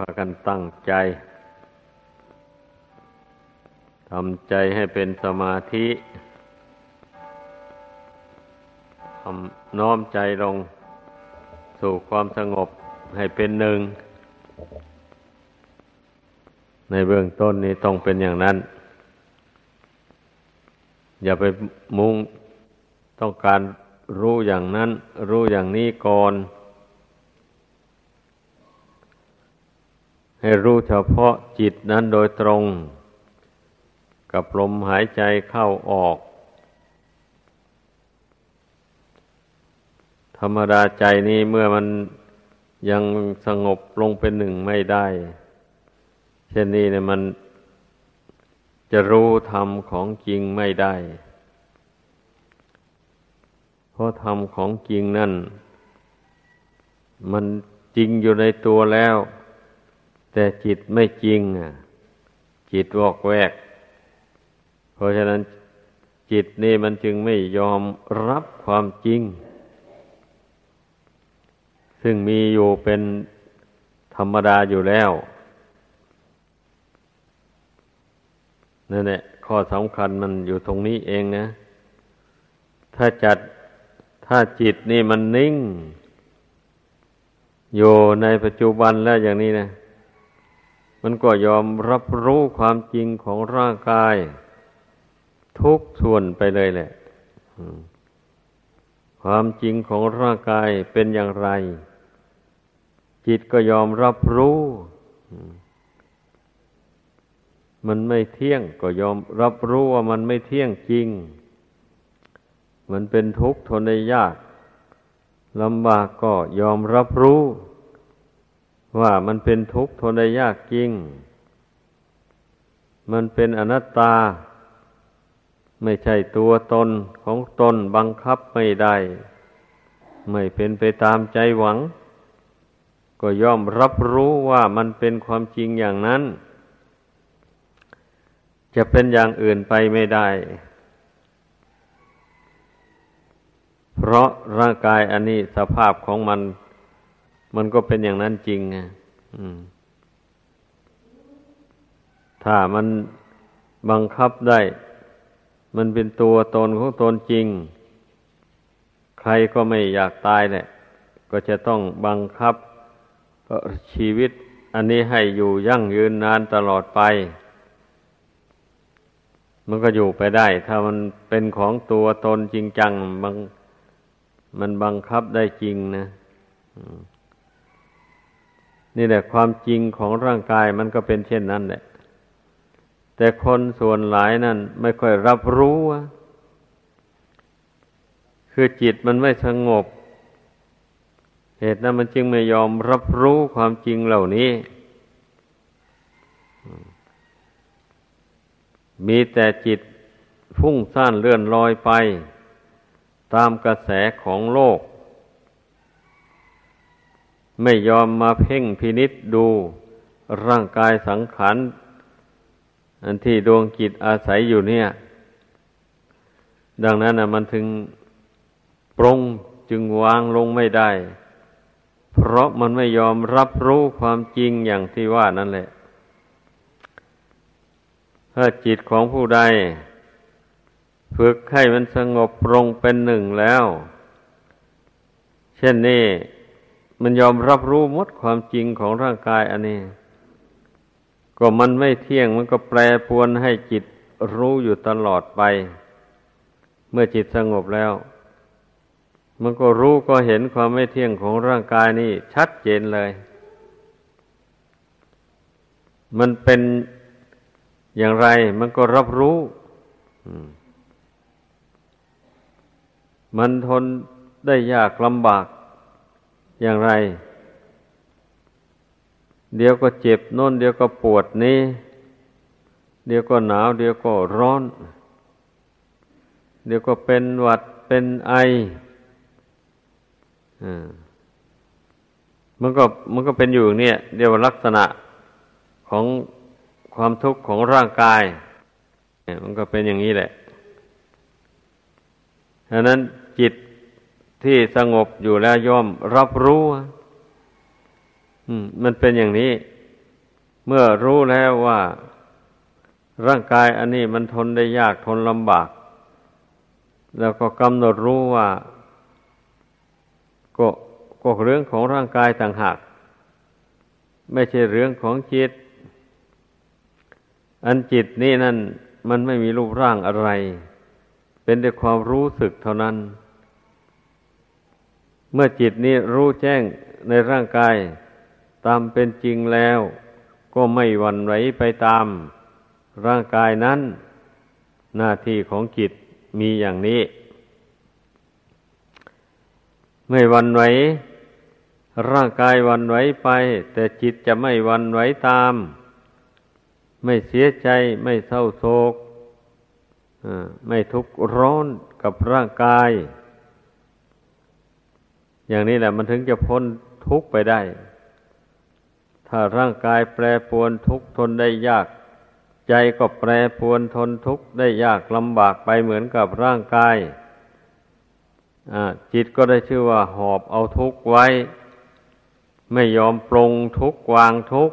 พากันตั้งใจทำใจให้เป็นสมาธิทำน้อมใจลงสู่ความสงบให้เป็นหนึ่ง ในเบื้องต้นนี้ต้องเป็นอย่างนั้น อย่าไปมุ่งต้องการรู้อย่างนั้น รู้อย่างนี้ก่อน ให้รู้เฉพาะจิตนั้นโดยตรง กับลมหายใจเข้าออก ธรรมดาใจนี้เมื่อมันยังสงบลงเป็นหนึ่งไม่ได้ เช่นนี้เนี่ยมันจะรู้ธรรมของจริงไม่ได้ เพราะธรรมของจริงนั่น มันจริงอยู่ในตัวแล้ว แต่จิตไม่จริงอะ จิตวอกแวก เพราะฉะนั้นจิตนี่มันจึงไม่ยอมรับความจริง ซึ่งมีอยู่เป็นธรรมดาอยู่แล้วนั่นแหละข้อสำคัญมันอยู่ตรงนี้เองนะ ถ้าจัดถ้าจิตนี่มันนิ่ง อยู่ในปัจจุบันแล้วอย่างนี้นะ มันก็ยอมรับรู้ความจริงของร่างกาย ทุกส่วนไปเลยแหละความจริงของร่างกายเป็นอย่างไร จิตก็ยอมรับรู้มันไม่เที่ยงก็ยอมรับรู้ว่ามันไม่เที่ยงจริง มันเป็นทุกข์ทนได้ยากลำบากก็ยอมรับรู้ ว่ามันเป็นทุกข์ทนได้ยากจริง มันเป็นอนัตตา ไม่ใช่ตัวตนของตนบังคับไม่ได้ ไม่เป็นไปตามใจหวัง ก็ย่อมรับรู้ว่ามันเป็นความจริงอย่างนั้น จะเป็นอย่างอื่นไปไม่ได้ เพราะร่างกายอันนี้สภาพของมัน มันก็เป็นอย่างนั้นจริงไงถ้ามันบังคับได้ มันเป็นตัวตนของตนจริง ใครก็ไม่อยากตายแหละ ก็จะต้องบังคับชีวิต อันนี้ให้อยู่ยั่งยืนนานตลอดไป มันก็อยู่ไปได้ ถ้ามันเป็นของตัวตนจริงจัง มันมันบังคับได้จริงนะ นี่แหละความจริงของร่างกายมันก็เป็นเช่นนั้นแหละ แต่คนส่วนหลายนั่นไม่ค่อยรับรู้คือจิตมันไม่สงบ เหตุนั้นมันจึงไม่ยอมรับรู้ความจริงเหล่านี้ มีแต่จิตฟุ้งซ่านเลื่อนลอยไป ตามกระแสของโลก ไม่ยอมมาเพ่งพินิษดูร่างกายสังขารอันที่ดวงจิตอาศัยอยู่เนี่ย ดังนั้นนะมันถึงปรงจึงวางลงไม่ได้ เพราะมันไม่ยอมรับรู้ความจริงอย่างที่ว่านั่นแหละ ถ้าจิตของผู้ใด ฝึกให้มันสงบปรงเป็นหนึ่งแล้ว เช่นนี้ มันยอมรับรู้หมดความจริงของร่างกายอันนี้ ก็มันไม่เที่ยงมันก็แปรปวนให้จิตรู้อยู่ตลอดไป เมื่อจิตสงบแล้ว มันก็รู้ก็เห็นความไม่เที่ยงของร่างกายนี่ชัดเจนเลย มันเป็นอย่างไรมันก็รับรู้มันทนได้ยากลำบาก อย่างไร เดี๋ยวก็เจ็บโน่น เดี๋ยวก็ปวดนี้ เดี๋ยวก็หนาว เดี๋ยวก็ร้อน เดี๋ยวก็เป็นหวัดเป็นไออมันก็มันก็เป็นอยู่เนี่ยเดียวลักษณะของความทุกข์ของร่างกายมันก็เป็นอย่างนี้แหละดังนั้นจิต ที่สงบอยู่แล้วย่อมรับรู้มันเป็นอย่างนี้ เมื่อรู้แล้วว่า ร่างกายอันนี้มันทนได้ยากทนลำบาก แล้วก็กำหนดรู้ว่าก็ก็เรื่องของร่างกายต่างหาก ไม่ใช่เรื่องของจิต อันจิตนี่นั่นมันไม่มีรูปร่างอะไร เป็นแต่ความรู้สึกเท่านั้น เมื่อจิตนี้รู้แจ้งในร่างกาย ตามเป็นจริงแล้ว ก็ไม่หวั่นไหวไปตามร่างกายนั้น หน้าที่ของจิตมีอย่างนี้ ไม่หวั่นไหวร่างกายวันไหวไป แต่จิตจะไม่วันไหวตาม ไม่เสียใจไม่เศร้าโศกไม่ทุกข์ร้อนกับร่างกาย อย่างนี้แหละมันถึงจะพ้นทุกข์ไปได้ ถ้าร่างกายแปรปวนทุกข์ทนได้ยาก ใจก็แปรปวนทนทุกข์ได้ยากลำบากไปเหมือนกับร่างกายจิตก็ได้ชื่อว่าหอบเอาทุกข์ไว้ ไม่ยอมปรงทุกวางทุก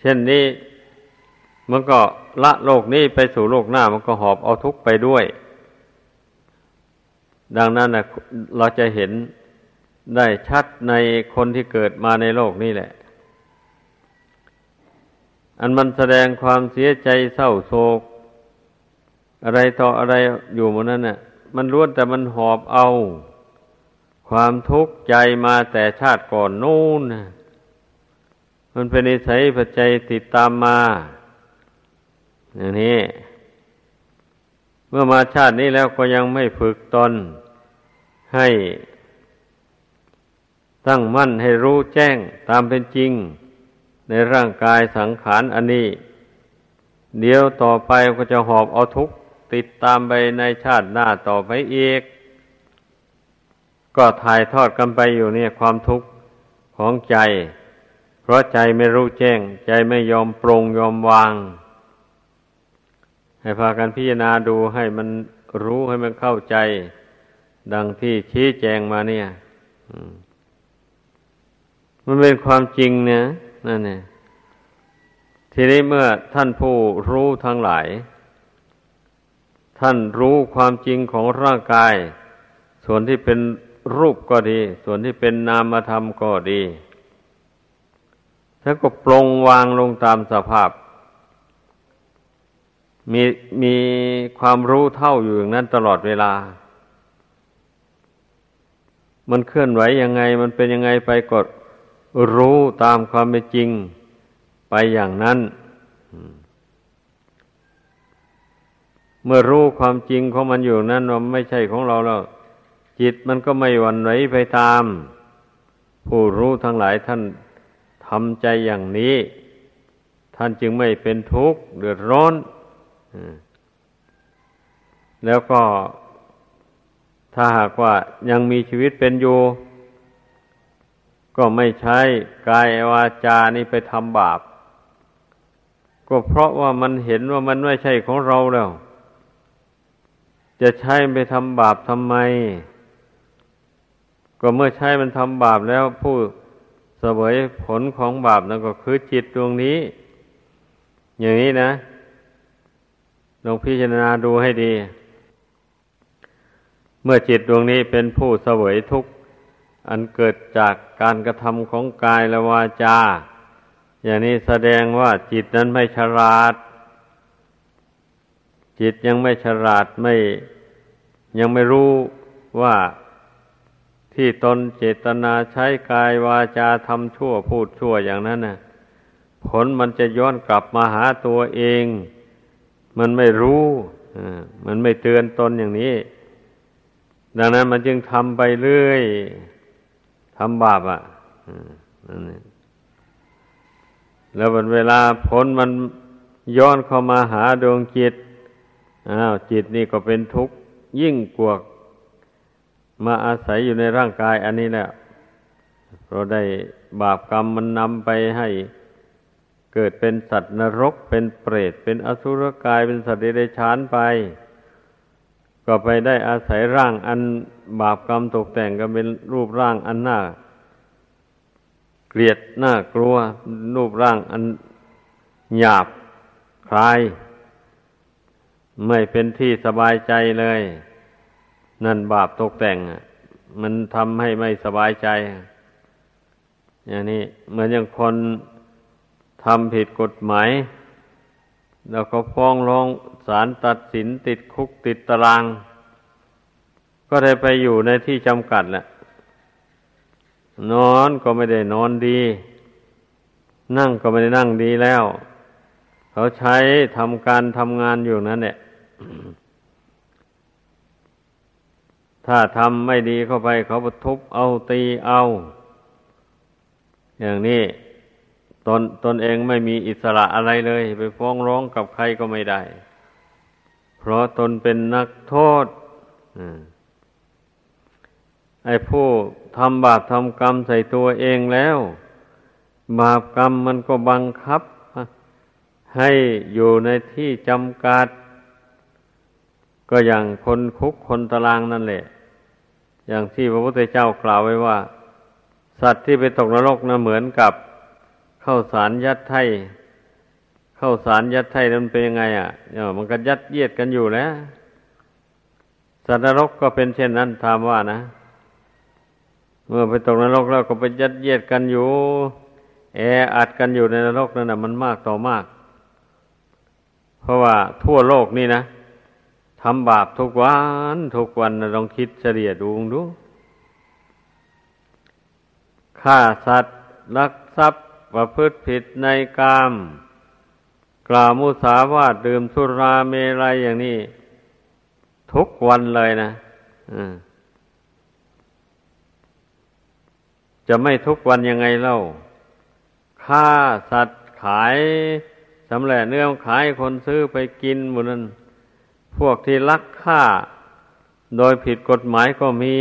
เช่นนี้มันก็ละโลกนี้ไปสู่โลกหน้ามันก็หอบเอาทุกไปด้วย ดังนั้นนะเราจะเห็นได้ชัดในคนที่เกิดมาในโลกนี้แหละ อันมันแสดงความเสียใจเศร้าโศก อะไรต่ออะไรอยู่หมดนั้นน่ะ มันล้วนแต่มันหอบเอา ความทุกข์ใจมาแต่ชาติก่อนนู่นมันเป็นนิสัยปัจจัยติดตามมาอย่างนี้ เมื่อมาชาตินี้แล้วก็ยังไม่ฝึกตนให้ ตั้งมั่นให้รู้แจ้งตามเป็นจริง ในร่างกายสังขารอันนี้ เดี๋ยวต่อไปก็จะหอบเอาทุกข์ติดตามไปในชาติหน้าต่อไปอีก ก็ถ่ายทอดกันไปอยู่เนี่ยความทุกข์ของใจ เพราะใจไม่รู้แจ้ง ใจไม่ยอมปรงยอมวาง ให้พากันพิจารณาดูให้มันรู้ให้มันเข้าใจ ดังที่ชี้แจงมาเนี่ยมันเป็นความจริงเนี่ยนั่นเนี่ยทีนี้เมื่อท่านผู้รู้ทั้งหลาย ท่านรู้ความจริงของร่างกาย ส่วนที่เป็นรูปก็ดี ส่วนที่เป็นนามธรรมก็ดีถ้าก็ปรงวางลงตามสภาพ มีมีความรู้เท่าอยู่อย่างนั้นตลอดเวลา มันเคลื่อนไหวยังไง มันเป็นยังไงไปกดรู้ตามความเป็นจริงไปอย่างนั้น เมื่อรู้ความจริงของมันอยู่นั้นว่าไม่ใช่ของเราแล้ว จิตมันก็ไม่หวั่นไหวไปตาม ผู้รู้ทั้งหลายท่านทำใจอย่างนี้ ท่านจึงไม่เป็นทุกข์เดือดร้อน แล้วก็ ถ้าหากว่ายังมีชีวิตเป็นอยู่ ก็ไม่ใช้กายวาจานี้ไปทำบาป ก็เพราะว่ามันเห็นว่ามันไม่ใช่ของเราแล้ว จะใช้ไปทำบาปทำไม ก็เมื่อใช้มันทำบาปแล้วผู้เสวยผลของบาปนั่นก็คือจิตดวงนี้ อย่างนี้นะ ลองพิจารณาดูให้ดี เมื่อจิตดวงนี้เป็นผู้เสวยทุกข์ อันเกิดจากการกระทำของกายและวาจา อย่างนี้แสดงว่าจิตนั้นไม่ฉลาด จิตยังไม่ฉลาดไม่ยังไม่รู้ว่าที่ตนเจตนาใช้กายวาจาทำชั่วพูดชั่วอย่างนั้นนะผลมันจะย้อนกลับมาหาตัวเอง มันไม่รู้มันไม่เตือนตนอย่างนี้ ดังนั้นมันจึงทำไปเรื่อยทำบาปอะนั่นแล้วเวลาผลมันย้อนเข้ามาหาดวงจิตอ้าวจิตนี่ก็เป็นทุกข์ยิ่งกว่ามาอาศัยอยู่ในร่างกายอันนี้แหละเราได้บาปกรรมมันนำไปให้ เกิดเป็นสัตว์นรก เป็นเปรต เป็นอสุรกาย เป็นสัตว์เดรัจฉานไป ก็ไปได้อาศัยร่างอันบาปกรรมตกแต่งก็เป็นรูปร่างอันหน้าเกลียดน่ากลัว รูปร่างอันหยาบคลาย ไม่เป็นที่สบายใจเลย นั่นบาปตกแต่ง มันทำให้ไม่สบายใจ อย่างนี้เหมือนอย่างคน ทำผิดกฎหมาย แล้วก็ฟ้องร้องศาลตัดสินติดคุกติดตาราง ก็ได้ไปอยู่ในที่จำกัดแหละนอนก็ไม่ได้นอนดี นั่งก็ไม่ได้นั่งดีแล้ว เขาใช้ทำการทำงานอยู่นั่นแหละถ้าทำไม่ดีเข้าไป เขาทุบเอาตีเอา อย่างนี้ ตนตนเองไม่มีอิสระอะไรเลย ไปฟ้องร้องกับใครก็ไม่ได้ เพราะตนเป็นนักโทษไอ้ผู้ทำบาปทำกรรมใส่ตัวเองแล้ว บาปกรรมมันก็บังคับ ให้อยู่ในที่จำกัด ก็อย่างคนคุกคนตารางนั่นแหละ อย่างที่พระพุทธเจ้ากล่าวไว้ว่า สัตว์ที่ไปตกนรกนะเหมือนกับ เข้าสารยัดไทยเข้าสารยัดไทยมันเป็นยังไง อะเนี่ยมันก็ยัดเยียดกันอยู่แล้วสัตว์นรกก็เป็นเช่นนั้นถามว่านะ เมื่อไปตกนรกแล้วก็ไปยัดเยียดกันอยู่ แออัดกันอยู่ในนรกนั่นนะมันมากต่อมาก เพราะว่าทั่วโลกนี่นะทำบาปทุกวันทุกวันนะลองคิดเฉลี่ยดูดูฆ่าสัตว์ลักทรัพย์ ประพฤติผิดในกาม กล่าวมุสาวาทดื่มสุราเมรัยอย่างนี้ ทุกวันเลยนะจะไม่ทุกวันยังไงเล่าฆ่าสัตว์ขายสำเร็จเนื้อขายคนซื้อไปกินหมดนั้น พวกที่ลักฆ่า โดยผิดกฎหมายก็มี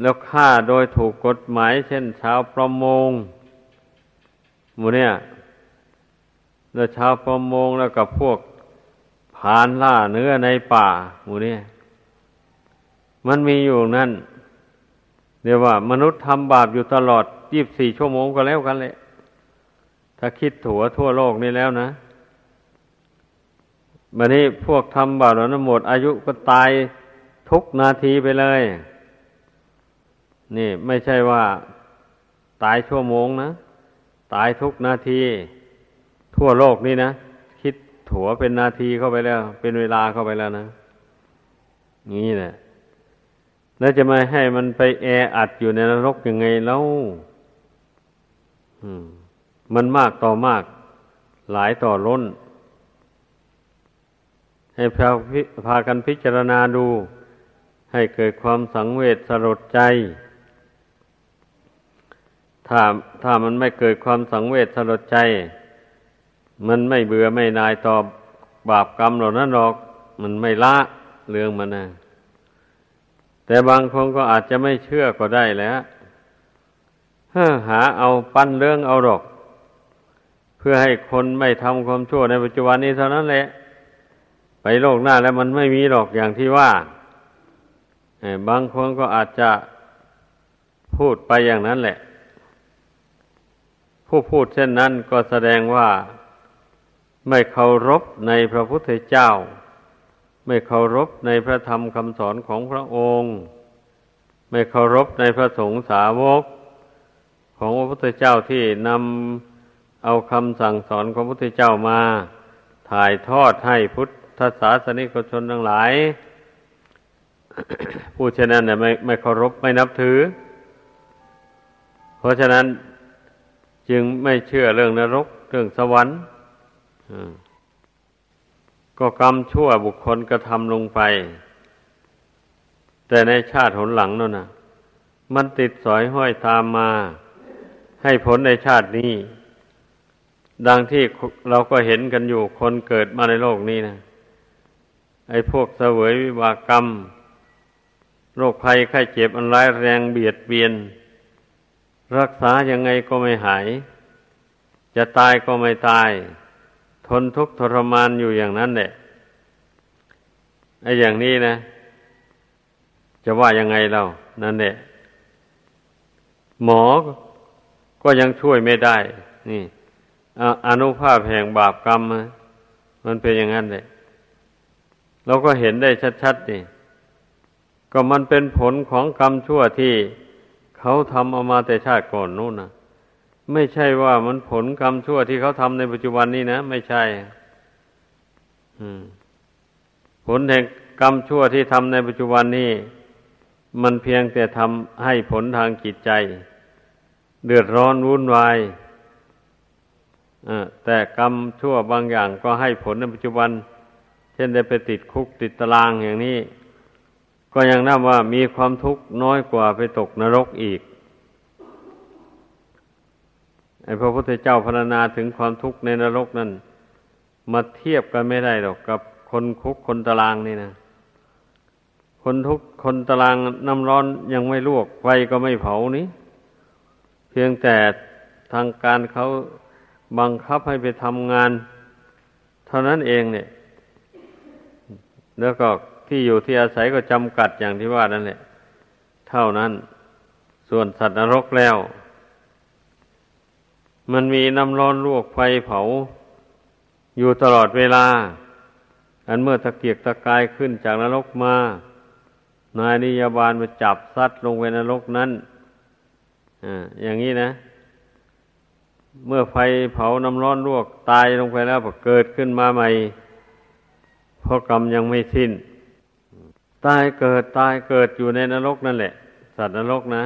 แล้วฆ่าโดยถูกกฎหมาย เช่นชาวประมง หมูเนี่ยแล้วชาวประมงแล้วกับพวกผานล่าเนื้อในป่าหมูเนี่ยมันมีอยู่นั่นเรียกว่ามนุษย์ทำบาปอยู่ตลอดยี่บสี่ชั่วโมงก็แล้วกันเลยถ้าคิดถัวทั่วโลกนี่แล้วนะบันนี้พวกทำบาปแล้วนะหมด อายุก็ตายทุกนาทีไปเลย นี่ไม่ใช่ว่าตายชั่วโมงนะ ตายทุกนาที ทั่วโลกนี่นะ คิดถัวเป็นนาทีเข้าไปแล้ว เป็นเวลาเข้าไปแล้วนะนี่แหละแล้วจะมาให้มันไปแออัดอยู่ในนรกยังไงแล้วมันมากต่อมาก หลายต่อล้น ให้พาพากันพิจารณาดู ให้เกิดความสังเวชสลดใจ ถ้าถ้ามันไม่เกิดความสังเวชสลดใจ มันไม่เบื่อไม่นายต่อบาปกรรมเหล่านั้นหรอก มันไม่ละเรื่องมันนะแต่บางคนก็อาจจะไม่เชื่อก็ได้แล้วหาเอาปั้นเรื่องเอาหรอก เพื่อให้คนไม่ทำความชั่วในปัจจุบันนี้เท่านั้นแหละ ไปโลกหน้าแล้วมันไม่มีหรอกอย่างที่ว่าบางคนก็อาจจะพูดไปอย่างนั้นแหละ ผู้พูดเช่นนั้นก็แสดงว่า ไม่เคารพในพระพุทธเจ้า ไม่เคารพในพระธรรมคำสอนของพระองค์ ไม่เคารพในพระสงฆ์สาวก ของพระพุทธเจ้าที่นำเอาคำสั่งสอนของพระพุทธเจ้ามา ถ่ายทอดให้พุทธศาสนิกชนทั้งหลายผู้เช่นนั้นเนี่ยไม่ไม่เคารพไม่นับถือ เพราะฉะนั้น จึงไม่เชื่อเรื่องนรก เรื่องสวรรค์ก็กรรมชั่วบุคคลกระทำลงไป แต่ในชาติหนหลังนั่นนะมันติดสอยห้อยตามมา ให้ผลในชาตินี้ ดังที่เราก็เห็นกันอยู่คนเกิดมาในโลกนี้นะไอ้พวกเสวยวิบากกรรม โรคภัยไข้เจ็บอันร้ายแรงเบียดเบียน รักษายังไงก็ไม่หาย จะตายก็ไม่ตาย ทนทุกข์ทรมานอยู่อย่างนั้นแหละไอ้อย่างนี้นะ จะว่ายังไงเรานั่นแหละหมอก็ยังช่วยไม่ได้ นี่อนุภาพแห่งบาปกรรม มันเป็นอย่างนั้นเลยเราก็เห็นได้ชัดๆนี่ ก็มันเป็นผลของกรรมชั่วที่ เขาทำเอามาแต่ชาติก่อนนู่นนะไม่ใช่ว่ามันผลกรรมชั่วที่เขาทำในปัจจุบันนี้นะ ไม่ใช่ผลแห่งกรรมชั่วที่ทำในปัจจุบันนี้ มันเพียงแต่ทำให้ผลทางจิตใจ เดือดร้อนวุ่นวายแต่กรรมชั่วบางอย่างก็ให้ผลในปัจจุบัน เช่นได้ไปติดคุกติดตารางอย่างนี้ ก็ยังนับว่ามีความทุกข์น้อยกว่าไปตกนรกอีกไอ้พระพุทธเจ้าพรรณนาถึงความทุกข์ในนรกนั้นมาเทียบกันไม่ได้หรอกกับคนคุกคนตารางนี่นะคนทุกคนตารางน้ำร้อนยังไม่ลวก ไฟก็ไม่เผานี้เพียงแต่ทางการเขาบังคับให้ไปทำงาน เท่านั้นเองเนี่ย แล้วก็ ที่อยู่ที่อาศัยก็จำกัดอย่างที่ว่านั่นแหละ เท่านั้น ส่วนสัตว์นรกแล้ว มันมีน้ำร้อนลวกไฟเผา อยู่ตลอดเวลา อันเมื่อตะเกียกตะกายขึ้นจากนรกมา นายนิยาบาลมาจับซัดลงไปนรกนั้นออย่างนี้นะ เมื่อไฟเผาน้ำร้อนลวกตายลงไปแล้วพอเกิดขึ้นมาใหม่เพราะกรรมยังไม่สิ้น ตายเกิดตายเกิดอยู่ในนรกนั่นแหละ สัตว์นรกนะ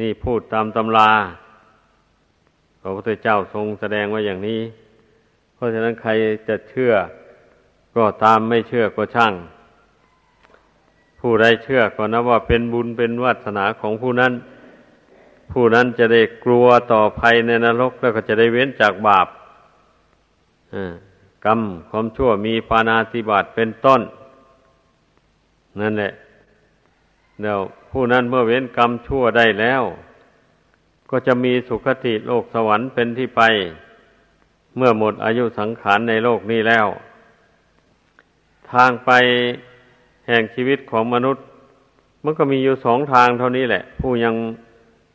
นี่พูดตามตำราพระพุทธเจ้าทรงแสดงว่าอย่างนี้ เพราะฉะนั้นใครจะเชื่อ ก็ตามไม่เชื่อก็ช่าง ผู้ใดเชื่อก็นับว่าเป็นบุญเป็นวาสนาของผู้นั้น ผู้นั้นจะได้กลัวต่อภัยในนรกแล้วก็จะได้เว้นจากบาปกรรมความชั่วมีปานาติบาตเป็นต้น นั่นแหละเดี๋ยวผู้นั้นเมื่อเว้นกรรมชั่วได้แล้ว ก็จะมีสุคติโลกสวรรค์เป็นที่ไป เมื่อหมดอายุสังขารในโลกนี้แล้ว ทางไปแห่งชีวิตของมนุษย์ มันก็มีอยู่สองทางเท่านี้แหละ ผู้ยัง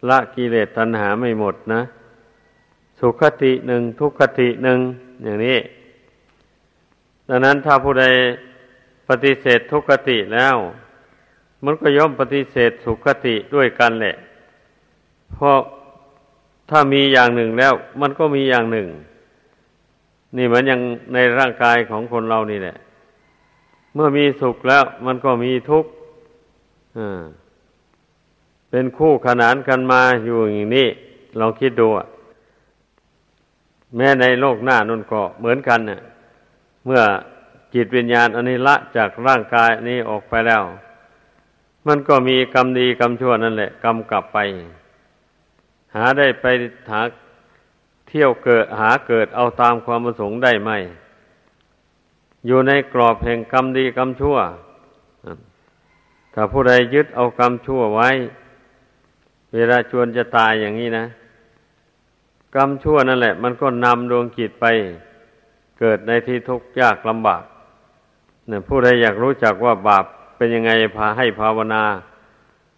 ละกิเลสตัณหาไม่หมดนะ สุขติหนึ่งทุกขติหนึ่งอย่างนี้ ดังนั้นถ้าผู้ใด ปฏิเสธทุกขติแล้ว มันก็ย่อมปฏิเสธสุขติด้วยกันแหละเพราะถ้ามีอย่างหนึ่งแล้ว มันก็มีอย่างหนึ่ง นี่เหมือนอย่างในร่างกายของคนเรานี่แหละ เมื่อมีสุขแล้ว มันก็มีทุกข์เป็นคู่ขนานกันมาอยู่อย่างนี้ลองคิดดูแม้ในโลกหน้านั่นก็เหมือนกันเนี่ยเมื่อ จิตวิญญาณอันนี้ละจากร่างกายนี้ออกไปแล้ว มันก็มีกรรมดีกรรมชั่วนั่นแหละกรรมกลับไป หาได้ไปหาเที่ยวเกิดหาเกิดเอาตามความประสงค์ได้ไหม อยู่ในกรอบแห่งกรรมดีกรรมชั่ว ถ้าผู้ใดยึดเอากรรมชั่วไว้ เวลาชวนจะตายอย่างนี้นะ กรรมชั่วนั่นแหละ มันก็นำดวงจิตไป เกิดในที่ทุกข์ยากลำบาก เนี่ยผู้ใดอยากรู้จักว่าบาปเป็นยังไงพาให้ภาวนา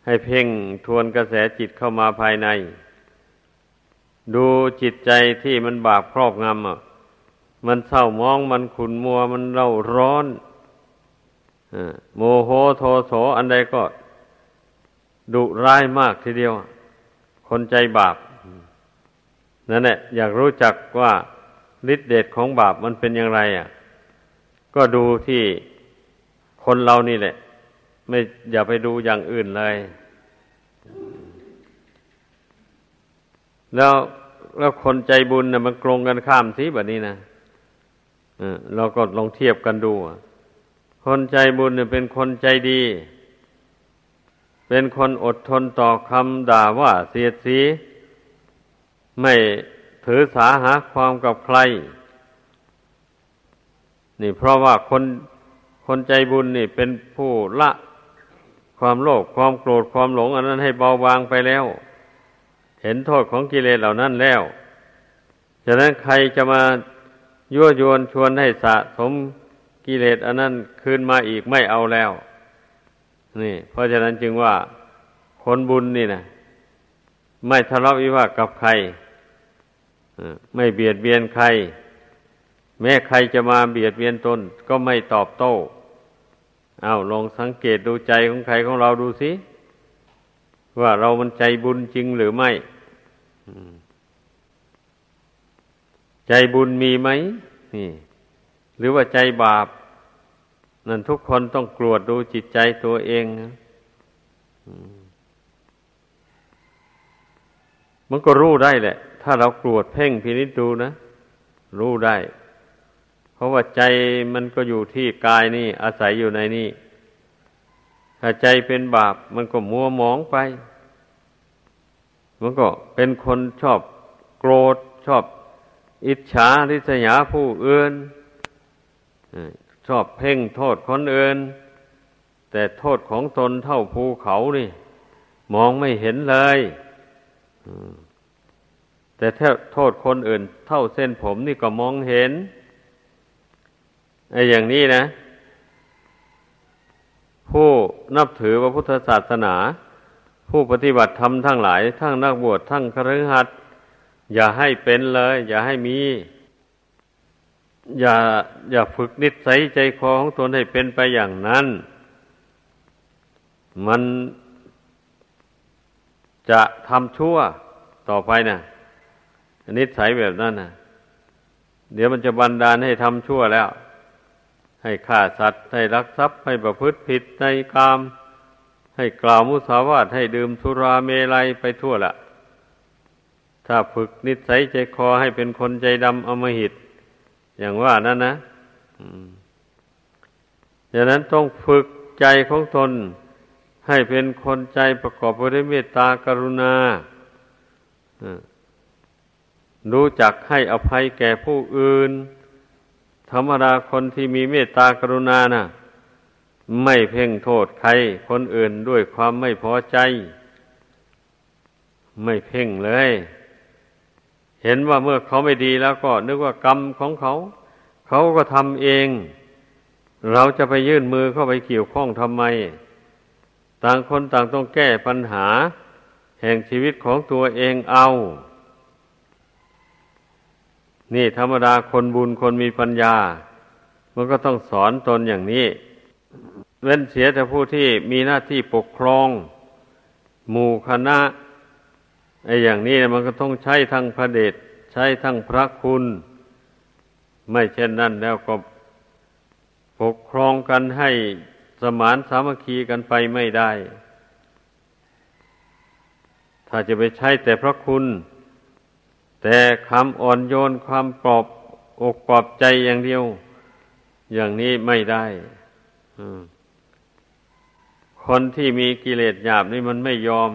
ให้เพ่งทวนกระแสจิตเข้ามาภายใน ดูจิตใจที่มันบาปครอบงำอะมันเศร้ามองมันขุนมัวมันเร่าร้อนโมโหโทโสอันใดก็ดุร้ายมากทีเดียว คนใจบาปนั่นแหละอยากรู้จักว่าฤทธิเดชของบาปมันเป็นอย่างไรอะ ก็ดูที่คนเรานี่แหละ ไม่อย่าไปดูอย่างอื่นเลย แล้วแล้วคนใจบุญนะมันกลงกันข้ามสิแบบนี้นะเราก็ลองเทียบกันดู คนใจบุญเนี่ยเป็นคนใจดี เป็นคนอดทนต่อคำด่าว่าเสียดสี ไม่ถือสาหาความกับใคร นี่เพราะว่าคนคนใจบุญนี่เป็นผู้ละความโลภความโกรธความหลง อันนั้นให้เบาบางไปแล้ว เห็นโทษของกิเลสเหล่านั้นแล้วฉะนั้นใครจะมายั่วยวนชวนให้สะสมกิเลสอันนั้นคืนมาอีกไม่เอาแล้ว นี่ เพราะฉะนั้นจึงว่าคนบุญนี่นะไม่ทะเลาะวิวาทกับใครไม่เบียดเบียนใคร แม้ใครจะมาเบียดเบียนตนก็ไม่ตอบโต้เอาลองสังเกตดูใจของใครของเราดูสิว่าเรามันใจบุญจริงหรือไม่ใจบุญมีไหมนี่ หรือว่าใจบาป นั่นทุกคนต้องกลวดดูจิตใจตัวเองมันก็รู้ได้แหละ ถ้าเรากลวดเพ่งพินิจดูนะ รู้ได้ เพราะว่าใจมันก็อยู่ที่กายนี่ อาศัยอยู่ในนี่ถ้าใจเป็นบาปมันก็มัวมองไป มันก็เป็นคนชอบโกรธชอบอิจฉาริษยาผู้อื่นชอบเพ่งโทษคนอื่น แต่โทษของตนเท่าภูเขานี่ มองไม่เห็นเลยแต่ถ้าโทษคนอื่น เท่าเส้นผมนี่ก็มองเห็น ไอ้อย่างนี้นะ ผู้นับถือพระพุทธศาสนา ผู้ปฏิบัติธรรมทั้งหลาย ทั้งนักบวชทั้งคฤหัสถ์อย่าให้เป็นเลย อย่าให้มี อย่าอย่าฝึกนิสัยใจคอของตนให้เป็นไปอย่างนั้น มันจะทำชั่วต่อไปนะ่ะนิสัยแบบนั้นน่ะ เดี๋ยวมันจะบันดาลให้ทำชั่วแล้ว ให้ฆ่าสัตว์ ให้รักทรัพย์ ให้ประพฤติผิดในกาม ให้กล่าวมุสาวาทให้ดื่มสุราเมลัยไปทั่วละถ้าฝึกนิสัยใจคอให้เป็นคนใจดำอมหิต อย่างว่านั่นนะดังนั้นต้องฝึกใจของตน ให้เป็นคนใจประกอบไปด้วยเมตตากรุณารู้จักให้อภัยแก่ผู้อื่น ธรรมดาคนที่มีเมตตากรุณานะ่ะ ไม่เพ่งโทษใครคนอื่นด้วยความไม่พอใจ ไม่เพ่งเลย เห็นว่าเมื่อเขาไม่ดีแล้วก็นึกว่ากรรมของเขา เขาก็ทำเอง เราจะไปยื่นมือเข้าไปเกี่ยวข้องทำไม ต่างคนต่างต้องแก้ปัญหา แห่งชีวิตของตัวเองเอา นี่ธรรมดาคนบุญคนมีปัญญา มันก็ต้องสอนตนอย่างนี้ เว้นเสียแต่ผู้ที่มีหน้าที่ปกครองหมู่คณะไอ้อย่างนี้มันก็ต้องใช้ทั้งพระเดชใช้ทั้งพระคุณ ไม่เช่นนั้นแล้วก็ปกครองกันให้สมานสามัคคีกันไปไม่ได้ ถ้าจะไปใช้แต่พระคุณ แต่คำอ่อนโยนความปลอบอกปลอบใจอย่างเดียว อย่างนี้ไม่ได้คนที่มีกิเลสหยาบนี่มันไม่ยอม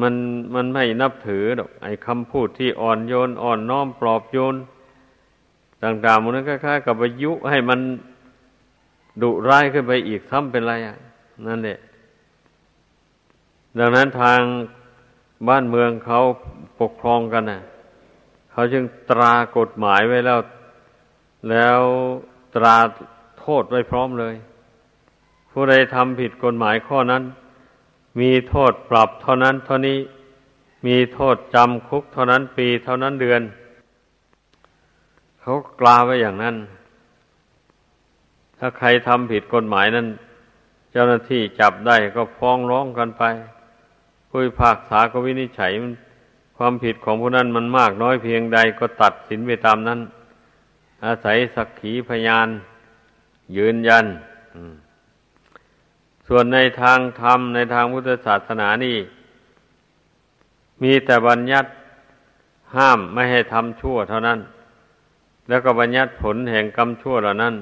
มันมันไม่นับถือดอกไอ้คำพูดที่อ่อนโยน อ่อนน้อมปลอบโยน ต่างๆมันนั้นคล้ายๆกับไปยุให้มันดุร้ายขึ้นไปอีกซ้ำเป็นไรอะ นั่นแหละดังนั้นทาง บ้านเมืองเขาปกครองกันนะเขาจึงตรากฎหมายไว้แล้ว แล้วตราโทษไว้พร้อมเลย ผู้ใดทำผิดกฎหมายข้อนั้น มีโทษปรับเท่านั้นเท่านี้ มีโทษจำคุกเท่านั้นปีเท่านั้นเดือน เขากลาไว้อย่างนั้น ถ้าใครทำผิดกฎหมายนั้น เจ้าหน้าที่จับได้ก็ฟ้องร้องกันไป ผู้พิพากษาก็วินิจฉัยความผิดของผู้นั้นมันมากน้อยเพียงใดก็ตัดสินไปตามนั้น อาศัยสักขีพยาน ยืนยัน ส่วนในทางธรรม ในทางพุทธศาสนานี่ มีแต่บัญญัติห้ามไม่ให้ทำชั่วเท่านั้น แล้วก็บัญญัติผลแห่งกรรมชั่วเหล่านั้น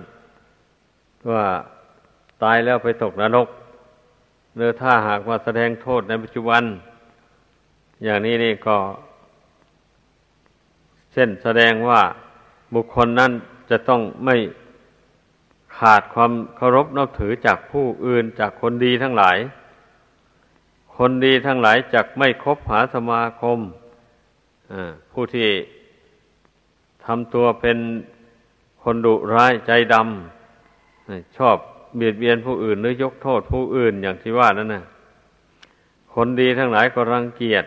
ว่าตายแล้วไปตกนรก เนือถ้าหากว่าแสดงโทษในปัจจุบัน อย่างนี้นี่ก็ เช่นแสดงว่าบุคคลนั้นจะต้องไม่ขาดความเคารพนับถือจากผู้อื่นจากคนดีทั้งหลาย คนดีทั้งหลายจักไม่คบหาสมาคมผู้ที่ทำตัวเป็นคนดุร้ายใจดำชอบ เบียดเบียนผู้อื่นหรือยกโทษผู้อื่นอย่างที่ว่านั่นนะคนดีทั้งหลายก็รังเกียจ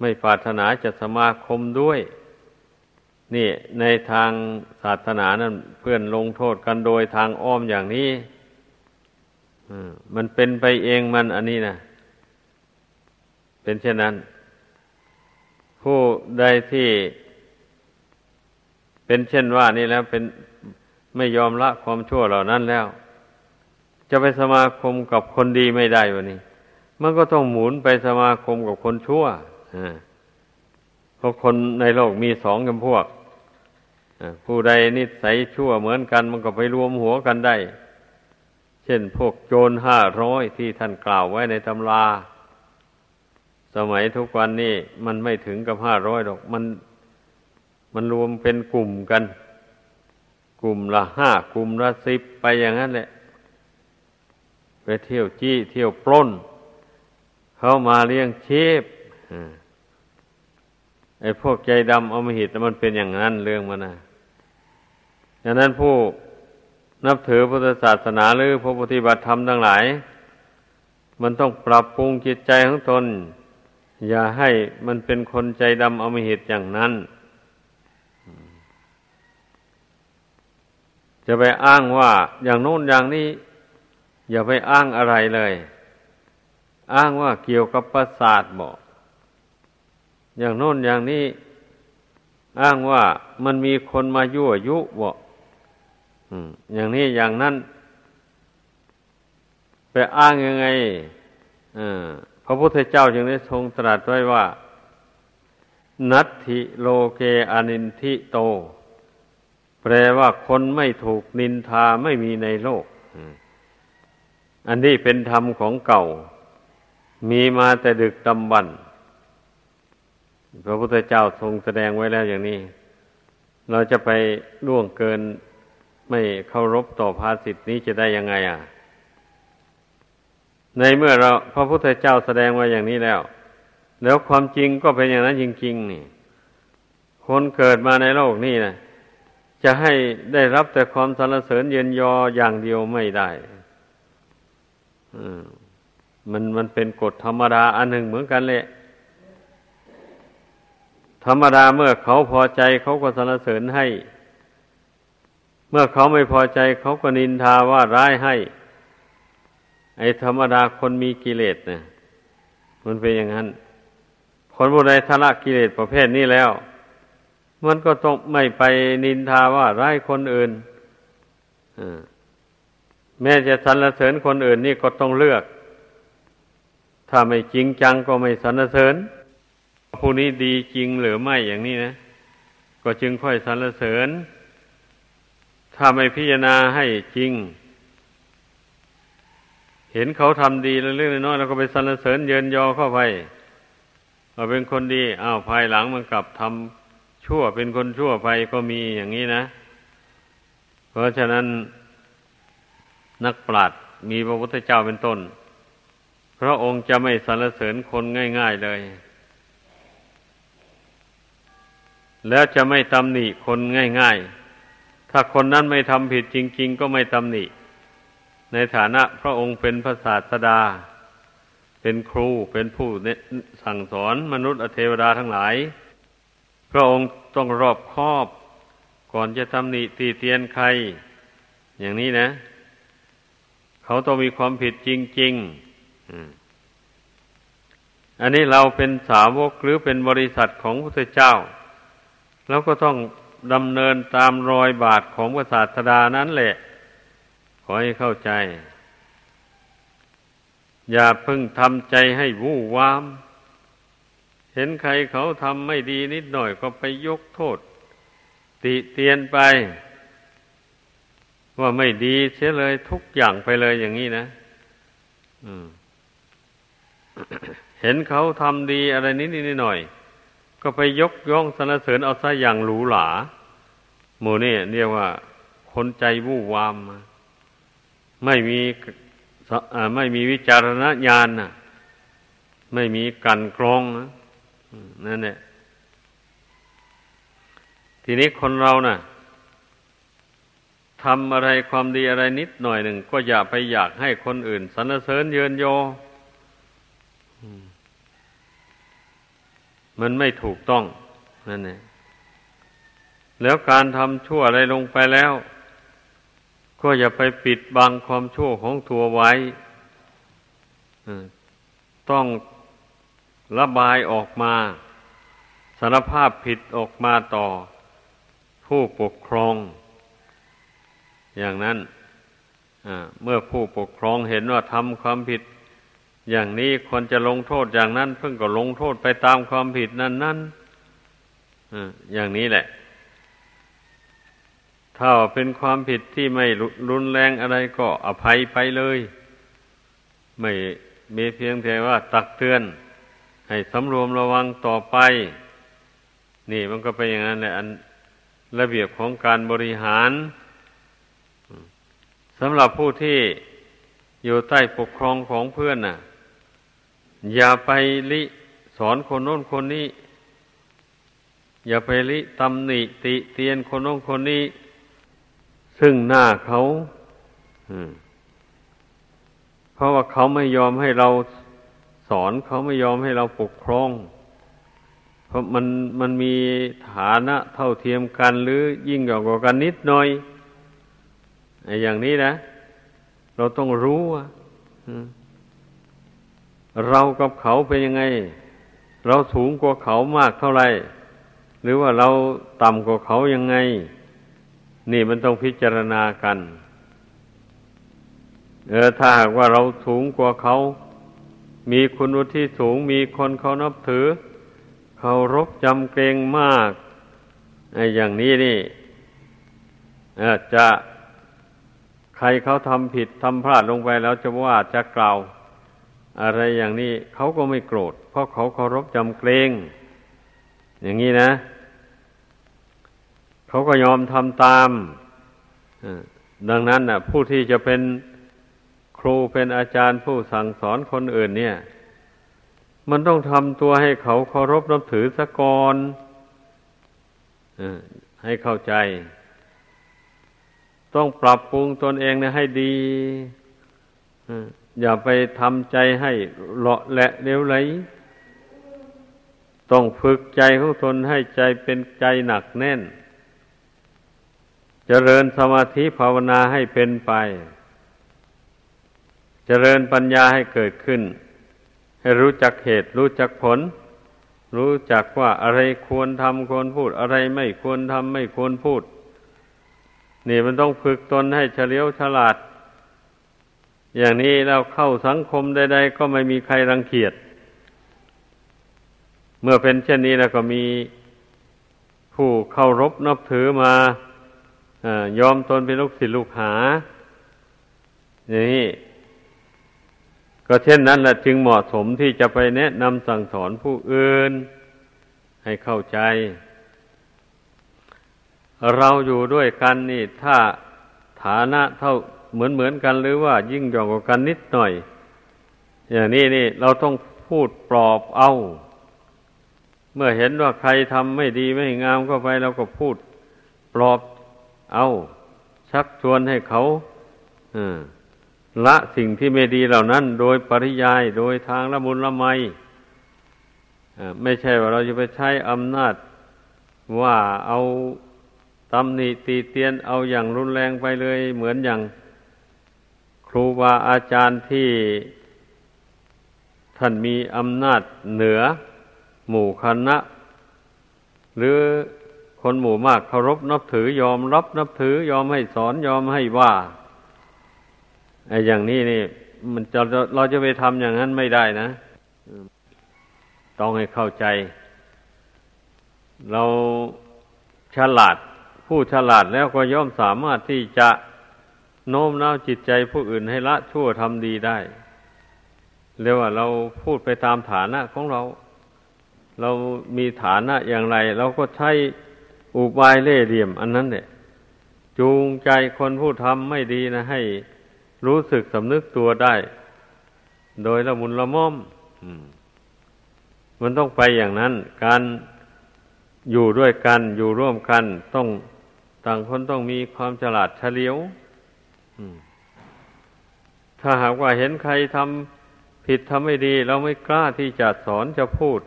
ไม่ปรารถนาจะสมาคมด้วย นี่ในทางศาสนานั้นเพื่อนลงโทษกันโดยทางอ้อมอย่างนี้มันเป็นไปเองมันอันนี้นะเป็นเช่นนั้น ผู้ใดที่ เป็นเช่นว่านี่แล้วเป็นไม่ยอมละความชั่วเหล่านั้นแล้ว จะไปสมาคมกับคนดีไม่ได้วันนี้ มันก็ต้องหมุนไปสมาคมกับคนชั่วเพราะคนในโลกมีสองจำพวกผู้ใดนิสัยชั่วเหมือนกัน มันก็ไปรวมหัวกันได้ เช่นพวกโจรห้าร้อยที่ท่านกล่าวไว้ในตำรา สมัยทุกวันนี้มันไม่ถึงกับห้าร้อยดอก มันมันรวมเป็นกลุ่มกัน กลุ่มละห้ากลุ่มละสิบไปอย่างนั้นแหละ ไปเที่ยวจี้เที่ยวปล้น เข้ามาเลี้ยงชีพไอ้พวกใจดำอมหิตมันเป็นอย่างนั้นเรื่องมันนะดังนั้นผู้นับถือพุทธศาสนาหรือผู้ปฏิบัติธรรมทั้งหลาย มันต้องปรับปรุงจิตใจของตน อย่าให้มันเป็นคนใจดำอมหิตอย่างนั้น จะไปอ้างว่าอย่างโน้นอย่างนี้ อย่าไปอ้างอะไรเลย อ้างว่าเกี่ยวกับประสาทบอกอย่างโน้นอย่างนี้อ้างว่ามันมีคนมายั่วยุบอกอย่างนี้อย่างนั้นไปอ้างยังไงพระพุทธเจ้าจึงได้ทรงตรัสไว้ว่า นัตถิโลเกอนินทิโต แปลว่าคนไม่ถูกนินทาไม่มีในโลก อันนี้เป็นธรรมของเก่า มีมาแต่ดึกดำบรรพระพุทธเจ้าทรงแสดงไว้แล้วอย่างนี้ เราจะไปล่วงเกินไม่เคารพต่อภาสิทธินี้จะได้ยังไงอะ ในเมื่อเราพระพุทธเจ้าแสดงไว้อย่างนี้แล้ว แล้วความจริงก็เป็นอย่างนั้นจริงๆนี่ คนเกิดมาในโลกนี่นะจะให้ได้รับแต่ความสรรเสริญเย็นยออย่างเดียวไม่ได้ มันมันเป็นกฎธรรมดาอันหนึ่งเหมือนกันแหละ ธรรมดาเมื่อเขาพอใจเขาก็สรรเสริญให้ เมื่อเขาไม่พอใจเขาก็นินทาว่าร้ายให้ ไอ้ธรรมดาคนมีกิเลสเนี่ยมันเป็นอย่างนั้น คนผู้ใดทละกิเลสประเภทนี้แล้ว มันก็ต้องไม่ไปนินทาว่าร้ายคนอื่นอ่า แม้จะสรรเสริญคนอื่นนี่ก็ต้องเลือก ถ้าไม่จริงจังก็ไม่สรรเสริญผู้นี้ดีจริงหรือไม่อย่างนี้นะ ก็จึงค่อยสรรเสริญ ถ้าไม่พิจารณาให้จริง เห็นเขาทำดีเรื่องน้อยแล้วก็ไปสรรเสริญเยินยอเข้าไปว่าเป็นคนดีอ้าวภายหลังมันกลับทำชั่วเป็นคนชั่วไปก็มีอย่างนี้นะ เพราะฉะนั้น นักปราชญ์มีพระพุทธเจ้าเป็นต้น พระองค์จะไม่สรรเสริญคนง่าย ๆเลย แล้วจะไม่ตำหนิคนง่าย ๆ ถ้าคนนั้นไม่ทำผิดจริง ๆ ก็ไม่ตำหนิ ในฐานะพระองค์เป็นพระศาสดา เป็นครูเป็นผู้สั่งสอนมนุษย์เทวดาทั้งหลาย พระองค์ต้องรอบคอบ ก่อนจะตำหนิตีเตียนใคร อย่างนี้นะ เขาต้องมีความผิดจริงๆอันนี้เราเป็นสาวกหรือเป็นบริษัทของพระเจ้าเราก็ต้องดำเนินตามรอยบาทของพระศาสดานั้นแหละ ขอให้เข้าใจ อย่าพึ่งทำใจให้วู่วาม เห็นใครเขาทำไม่ดีนิดหน่อยก็ไปยกโทษ ติเตียนไป ว่าไม่ดีเสียเลยทุกอย่างไปเลยอย่างนี้นะเห็นเขาทำดีอะไรนิดนิดหน่อย ก็ไปยกย่องสรรเสริญเอาซะอย่างหรูหราหมู่นี่เรียกว่า คนใจวู่วาม ไม่มีไม่มีวิจารณญาณนะไม่มีกันกรองนะนั่นแหละทีนี้คนเรานะ่ะ ทำอะไรความดีอะไรนิดหน่อยหนึ่ง ก็อย่าไปอยากให้คนอื่นสรรเสริญเยินโย มันไม่ถูกต้องนั่นเองแล้วการทำชั่วอะไรลงไปแล้ว ก็อย่าไปปิดบังความชั่วของตัวไว้ต้องระบายออกมาสารภาพผิดออกมาต่อผู้ปกครอง อย่างนั้นเมื่อผู้ปกครองเห็นว่าทำความผิด อย่างนี้ควรจะลงโทษอย่างนั้น เพิ่งก็ลงโทษไปตามความผิดนั้นนั้นอย่างนี้แหละ ถ้าเป็นความผิดที่ไม่รุนแรงอะไรก็อภัยไปเลย ไม่มีเพียงแต่ว่าตักเตือน ให้สำรวมระวังต่อไป นี่มันก็เป็นอย่างนั้นแหละอันระเบียบของการบริหาร สำหรับผู้ที่อยู่ใต้ปกครองของเพื่อนน่ะ อย่าไปลิสอนคนโน้นคนนี้ อย่าไปลิตำหนิติเตียนคนโน้นคนนี้ ซึ่งหน้าเขาเพราะว่าเขาไม่ยอมให้เราสอนเขาไม่ยอมให้เราปกครอง เพราะมันมันมีฐานะเท่าเทียมกันหรือยิ่งกว่ากันนิดหน่อย อ้อย่างนี้นะ เราต้องรู้ว่าเรากับเขาเป็นยังไง เราสูงกว่าเขามากเท่าไหร่ หรือว่าเราต่ำกว่าเขายังไง นี่มันต้องพิจารณากัน เออถ้าหากว่าเราสูงกว่าเขา มีคุณวุฒิสูง มีคนเขานับถือ เคารพจำเกรงมากไอ้อย่างนี้นี่จะ ใครเขาทำผิดทำพลาดลงไปแล้วจะว่าจะกล่าว อะไรอย่างนี้เขาก็ไม่โกรธ เพราะเขาเคารพจำเกรง อย่างนี้นะ เขาก็ยอมทำตามดังนั้นนะผู้ที่จะเป็นครูเป็นอาจารย์ผู้สั่งสอนคนอื่นเนี่ย มันต้องทำตัวให้เขาเคารพนับถือสะกอนให้เข้าใจ ต้องปรับปรุงตนเองนะให้ดีอย่าไปทำใจให้เลาะแหละเลี้ยวไหล ต้องฝึกใจของตนให้ใจเป็นใจหนักแน่นจเจริญสมาธิภาวนาให้เป็นไปจเจริญปัญญาให้เกิดขึ้น ให้รู้จักเหตุ รู้จักผล รู้จักว่าอะไรควรทำควรพูด อะไรไม่ควรทำไม่ควรพูด นี่มันต้องฝึกตนให้เฉลียวฉลาด อย่างนี้เราเข้าสังคมใดๆ ก็ไม่มีใครรังเกียจ เมื่อเป็นเช่นนี้แล้วก็มีผู้เคารพนับถือมายอมตนเป็นลูกศิษย์ลูกหา อย่างนี้ ก็เช่นนั้นแหละจึงเหมาะสมที่จะไปแนะนำสั่งสอนผู้อื่น ให้เข้าใจ เราอยู่ด้วยกันนี่ถ้าฐานะเท่าเหมือนเหมือนกันหรือว่ายิ่งหย่อนกว่ากันนิดหน่อย อย่างนี้นี่เราต้องพูดปลอบเอา เมื่อเห็นว่าใครทำไม่ดีไม่งามก็ไปเราก็พูดปลอบเอาชักชวนให้เขาละสิ่งที่ไม่ดีเหล่านั้น โดยปริยายโดยทางละมุนละไมไม่ใช่ว่าเราจะไปใช้อำนาจว่าเอา ตำหนิตีเตียนเอาอย่างรุนแรงไปเลย เหมือนอย่างครูบาอาจารย์ที่ท่านมีอำนาจเหนือ หมู่คณะ หรือคนหมู่มากเคารพนับถือยอมรับนับถือยอมให้สอนยอมให้ว่าไอ้อย่างนี้นี่ มันจะเราจะไปทำอย่างนั้นไม่ได้นะต้องให้เข้าใจ เราฉลาด ผู้ฉลาดแล้วก็ย่อมสามารถที่จะโน้มน้าวจิตใจผู้อื่นให้ละชั่วทำดีได้เรียกว่าเราพูดไปตามฐานะของเรา เรามีฐานะอย่างไร เราก็ใช้อุบายเล่เหลี่ยม อันนั้นเนี่ยจูงใจคนผู้ทำไม่ดีนะ ให้รู้สึกสำนึกตัวได้ โดยละมุนละม่อมมันต้องไปอย่างนั้น การอยู่ด้วยกันอยู่ร่วมกันต้อง ต่างคนต้องมีความฉลาดเฉลียวถ้าหากว่าเห็นใครทำผิดทำไม่ดี เราไม่กล้าที่จะสอนจะพูด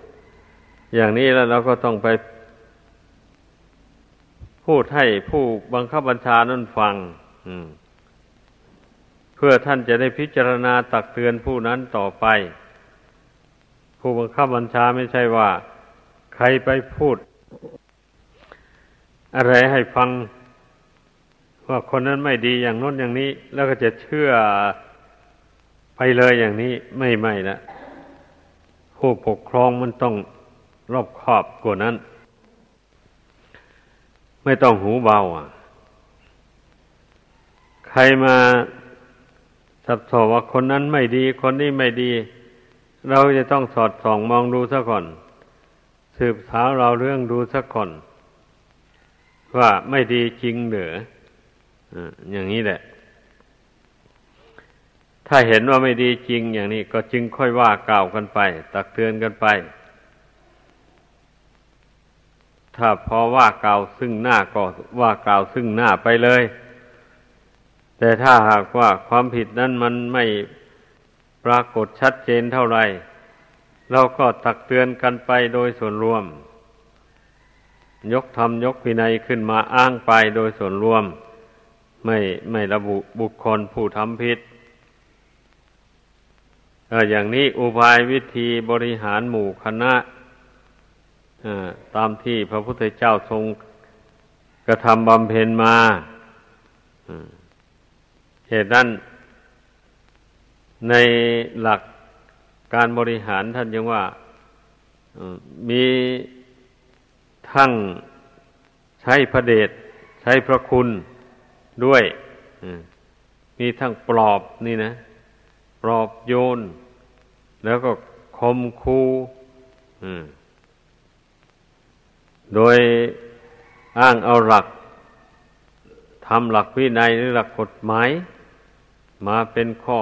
อย่างนี้แล้วเราก็ต้องไป พูดให้ผู้บังคับบัญชานั่นฟังเพื่อท่านจะได้พิจารณาตักเตือนผู้นั้นต่อไป ผู้บังคับบัญชาไม่ใช่ว่า ใครไปพูด อะไรให้ฟัง ว่าคนนั้นไม่ดีอย่างน้นอย่างนี้ แล้วก็จะเชื่อไปเลยอย่างนี้ไม่ไม่ละผู้ปกครองมันต้องรอบคอบกว่านั้น ไม่ต้องหูเบาอะ ใครมาสับสอบว่าคนนั้นไม่ดี คนนี้ไม่ดี เราจะต้องสอดส่องมองดูซะก่อน สืบสาวเราเรื่องดูซะก่อน ว่าไม่ดีจริงเหรืออย่างนี้แหละ ถ้าเห็นว่าไม่ดีจริงอย่างนี้ ก็จึงค่อยว่ากล่าวกันไป ตักเตือนกันไป ถ้าพอว่ากล่าวซึ่งหน้าก็ว่ากล่าวซึ่งหน้าไปเลย แต่ถ้าหากว่าความผิดนั้นมันไม่ปรากฏชัดเจนเท่าไหร่เราก็ตักเตือนกันไปโดยส่วนรวม ยกธรรมยกวินัยขึ้นมาอ้างไปโดยส่วนรวม ไม่ไม่ระบุบุคคลผู้ทำผิดอย่างนี้อุบายวิธีบริหารหมู่คณะตามที่พระพุทธเจ้าทรงกระทำบำเพ็ญมาเหตุนั้นในหลักการบริหารท่านยังว่ามี ทั้งใช้พระเดชใช้พระคุณด้วยมีทั้งปลอบนี่นะ ปลอบโยน แล้วก็คมคูโดยอ้างเอาหลักทำหลักวินัยหรือหลักกฎหมาย มาเป็นข้อ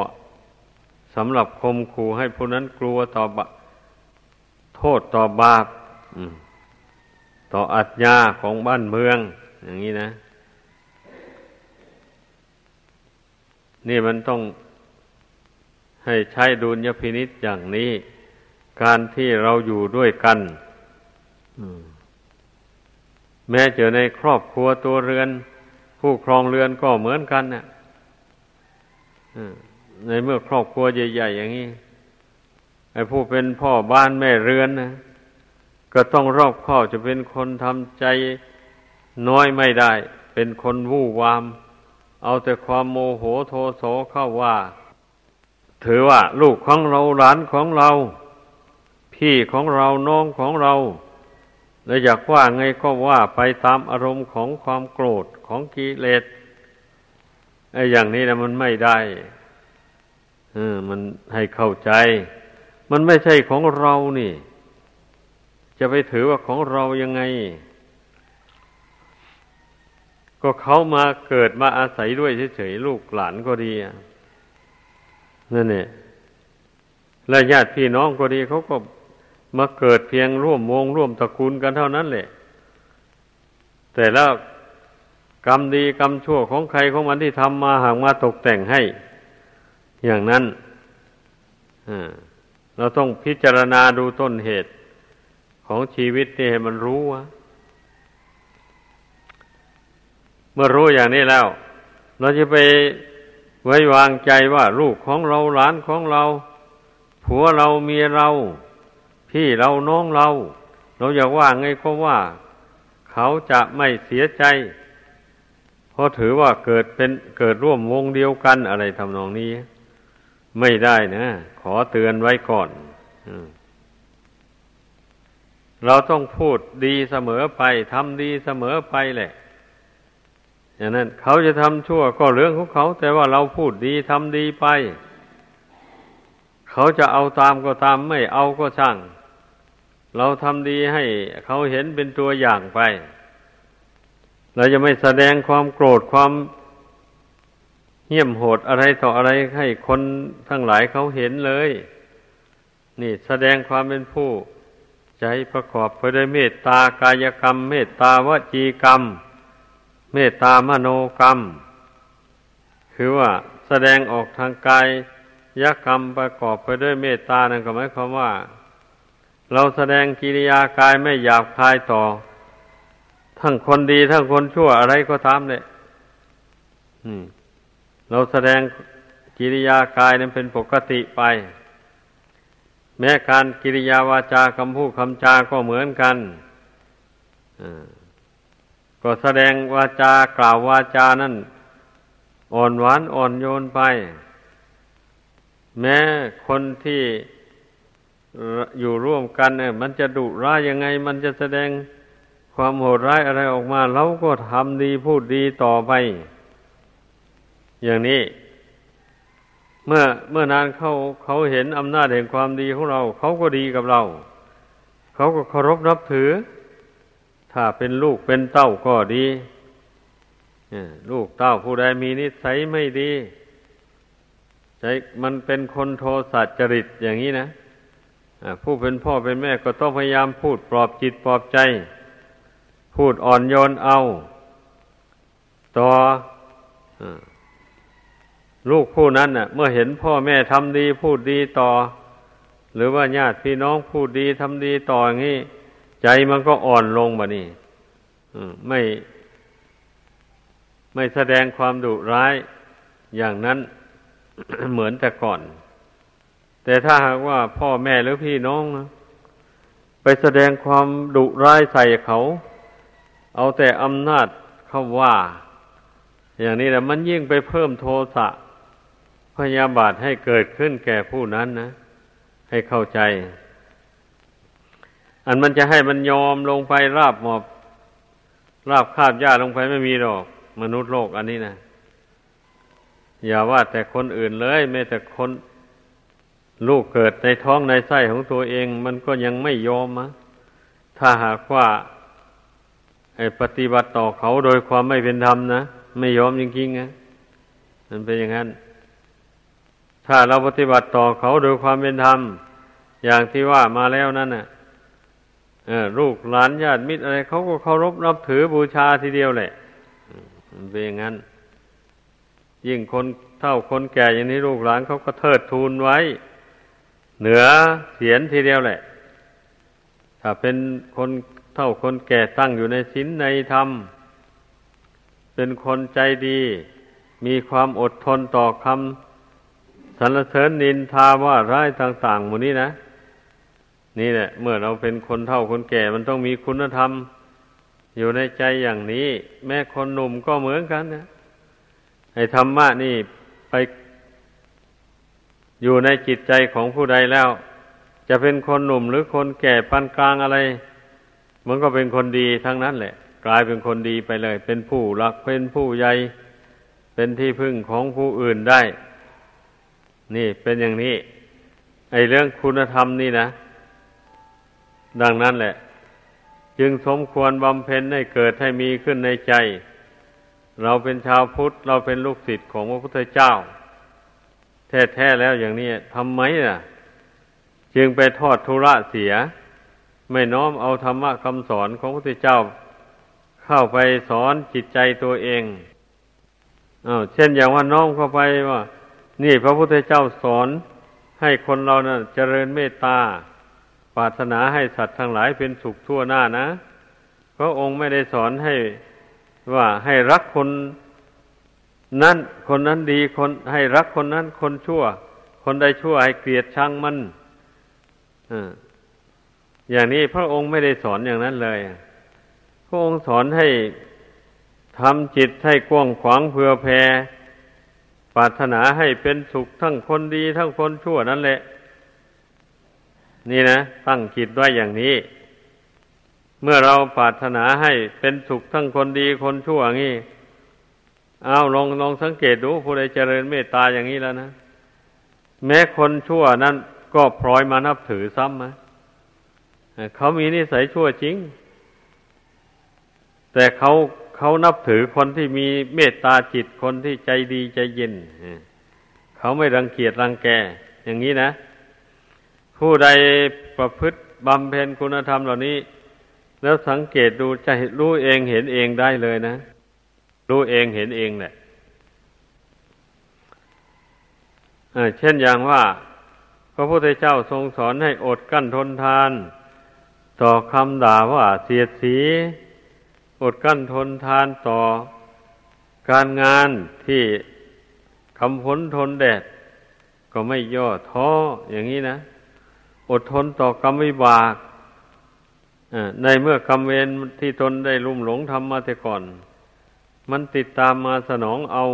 สำหรับคมคูให้ผู้นั้นกลัวต่อบโทษต่อบาป ต่ออัจญาของบ้านเมือง อย่างนี้นะ นี่มันต้องให้ใช้ดุลยพินิษอย่างนี้ การที่เราอยู่ด้วยกันแม้เจอในครอบครัวตัวเรือน ผู้ครองเรือนก็เหมือนกันนะในเมื่อครอบครัวใหญ่ ๆ อย่างนี้ไอ้ผู้เป็นพ่อบ้านแม่เรือนนะ ก็ต้องรอบคอบจะเป็นคนทำใจน้อยไม่ได้ เป็นคนวู่วาม เอาแต่ความโมโหโทโสเข้าว่า ถือว่าลูกของเราหลานของเรา พี่ของเราน้องของเราแล้วอยากว่าไงก็ว่าไปตามอารมณ์ของความโกรธของกิเลสไอ้อย่างนี้นะมันไม่ได้เออมันให้เข้าใจ มันไม่ใช่ของเรานี่ จะไปถือว่าของเรายังไง ก็เขามาเกิดมาอาศัยด้วยเฉยๆลูกหลานก็ดีนั่นเนี่ยและญาติพี่น้องก็ดีเขาก็มาเกิดเพียงร่วมวงร่วมตระกูลกันเท่านั้นแหละ แต่แล้วกรรมดีกรรมชั่วของใครของมันที่ทำมาหากมาตกแต่งให้ อย่างนั้นเราต้องพิจารณาดูต้นเหตุ ของชีวิตนี่ให้มันรู้ว่าเมื่อรู้อย่างนี้แล้ว เราจะไปไว้วางใจว่าลูกของเราหลานของเรา ผัวเราเมียเรา พี่เราน้องเรา เราอยากว่าไงก็ว่า เขาจะไม่เสียใจ เพราะถือว่าเกิดเป็นเกิดร่วมวงเดียวกันอะไรทำนองนี้ ไม่ได้นะ ขอเตือนไว้ก่อน เราต้องพูดดีเสมอไปทำดีเสมอไปแหละอย่างนั้นเขาจะทำชั่วก็เรื่องของเขา แต่ว่าเราพูดดีทำดีไป เขาจะเอาตามก็ตามไม่เอาก็ช่าง เราทำดีให้เขาเห็นเป็นตัวอย่างไป เราจะไม่แสดงความโกรธความเหี้ยมโหดอะไรต่ออะไรให้คนทั้งหลายเขาเห็นเลย นี่แสดงความเป็นผู้ ใจประกอบไปด้วยเมตตากายกรรม เมตตาวจีกรรม เมตตามโนกรรม คือว่าแสดงออกทางกายยกรรมประกอบไปด้วยเมตตานั่นก็หมายความว่า เราแสดงกิริยากายไม่หยาบคายต่อ ทั้งคนดีทั้งคนชั่วอะไรก็ตามเลยเราแสดงกิริยากายนั้นเป็นปกติไป แม้การกิริยาวาจาคำพูดคำจาก็เหมือนกันก็แสดงวาจากล่าววาจานั้นอ่อนหวานอ่อนโยนไป แม้คนที่อยู่ร่วมกันเนี่ยมันจะดุร้ายยังไง มันจะแสดงความโหดร้ายอะไรออกมาเราก็ทำดีพูดดีต่อไป อย่างนี้ เมื่อเมื่อนานเขาเขาเห็นอำนาจแห่งความดีของเรา เขาก็ดีกับเรา เขาก็เคารพนับถือ ถ้าเป็นลูกเป็นเต้าก็ดีลูกเต้าผู้ใดมีนิสัยไม่ดีใจมันเป็นคนโทสัจริตอย่างนี้นะผู้เป็นพ่อเป็นแม่ก็ต้องพยายามพูดปลอบจิตปลอบใจ พูดอ่อนโยนเอา ต่ออ ลูกผู้นั้นน่ะ เมื่อเห็นพ่อแม่ทำดีพูดดีต่อ หรือว่าญาติพี่น้องพูดดีทำดีต่ออย่างนี้ใจมันก็อ่อนลงบ่นี่ไม่ ไม่แสดงความดุร้ายอย่างนั้นเหมือนแต่ก่อน แต่ถ้าหากว่าพ่อแม่หรือพี่น้องนะไปแสดงความดุร้ายใส่เขา เอาแต่อำนาจเขาว่า อย่างนี้แหละมันยิ่งไปเพิ่มโทสะ พยาบาทให้เกิดขึ้นแก่ผู้นั้นนะ ให้เข้าใจ อันมันจะให้มันยอมลงไปราบหมอบ ราบคาบญาลงไปไม่มีหรอก มนุษย์โลกอันนี้นะอย่าว่าแต่คนอื่นเลยแม้แต่คนลูกเกิดในท้องในไส้ของตัวเอง มันก็ยังไม่ยอมมะถ้าหากว่าไอ้ปฏิบัติต่อเขาโดยความไม่เป็นธรรมนะ ไม่ยอมจริงๆนะมันเป็นอย่างนั้น ถ้าเราปฏิบัติต่อเขาโดยความเป็นธรรม อย่างที่ว่ามาแล้วนั่นน่ะลูกหลานญาติมิตรอะไรเขาก็เคารพนับถือบูชาทีเดียวแหละเป็นอย่างนั้น ยิ่งคนเท่าคนแก่อย่างนี้ลูกหลานเขาก็เทิดทูนไว้ เหนือเสียนทีเดียวแหละ ถ้าเป็นคนเท่าคนแก่ตั้งอยู่ในศีลในธรรม เป็นคนใจดี มีความอดทนต่อคำ สรรเสริญนินทาว่าร้ายต่างๆหมู่นี้นะ นี่แหละ เมื่อเราเป็นคนเท่าคนแก่มันต้องมีคุณธรรม อยู่ในใจอย่างนี้ แม้คนหนุ่มก็เหมือนกันนะให้ธรรมะนี่ไปอยู่ในจิตใจของผู้ใดแล้ว จะเป็นคนหนุ่มหรือคนแก่ปานกลางอะไร มันก็เป็นคนดีทั้งนั้นแหละ กลายเป็นคนดีไปเลย เป็นผู้รักเป็นผู้ใหญ่เป็นที่พึ่งของผู้อื่นได้ นี่เป็นอย่างนี้ ไอเรื่องคุณธรรมนี่นะ ดังนั้นแหละ จึงสมควรบำเพ็ญให้เกิดให้มีขึ้นในใจ เราเป็นชาวพุทธ เราเป็นลูกศิษย์ของพระพุทธเจ้า แท้ๆแล้วอย่างนี้ทำไมน่ะ จึงไปทอดทุระเสีย ไม่น้อมเอาธรรมะคำสอนของพระพุทธเจ้า เข้าไปสอนจิตใจตัวเองอา้าวเช่นอย่างว่าน้อมเข้าไปว่า นี่พระพุทธเจ้าสอนให้คนเรานะ่ะเจริญเมตตาปรารถนาให้สัตว์ทั้งหลายเป็นสุขทั่วหน้านะพระองค์ไม่ได้สอนให้ว่าให้รักคนนั้นคนนั้นดีคนให้รักคนนั้นคนชั่ว คนใดชั่วให้เกลียดชังมันอย่างนี้พระองค์ไม่ได้สอนอย่างนั้นเลย พระองค์สอนให้ทำจิตให้กว้างขวางเพื่อแผ่ ปรารถนาให้เป็นสุขทั้งคนดีทั้งคนชั่วนั่นแหละ นี่นะ ตั้งจิตไว้อย่างนี้ เมื่อเราปรารถนาให้เป็นสุขทั้งคนดีคนชั่วอย่างนี้เอาลองลองสังเกตดูผู้ใดเจริญเมตตาอย่างนี้แล้วนะ แม้คนชั่วนั้นก็พลอยมานับถือซ้ำนะเขามีนิสัยชั่วจริง แต่เขา เขานับถือคนที่มีเมตตาจิตคนที่ใจดีใจเย็นเขาไม่รังเกียจรังแก อย่างนี้นะ ผู้ใดประพฤติบำเพ็ญคุณธรรมเหล่านี้ แล้วสังเกตดูจะรู้เองเห็นเองได้เลยนะ รู้เองเห็นเองแหละเช่นอย่างว่า พระพุทธเจ้าทรงสอนให้อดกั้นทนทาน ต่อคำด่าว่าเสียดสี อดกั้นทนทานต่อการงานที่คำพ้นทนแดด ก็ไม่ย่อท้ออย่างนี้นะ อดทนต่อกรรมวิบากในเมื่อกรรมเวรที่ตนได้ลุ่มหลงทำมาแต่ก่อน มันติดตามมาสนองเอา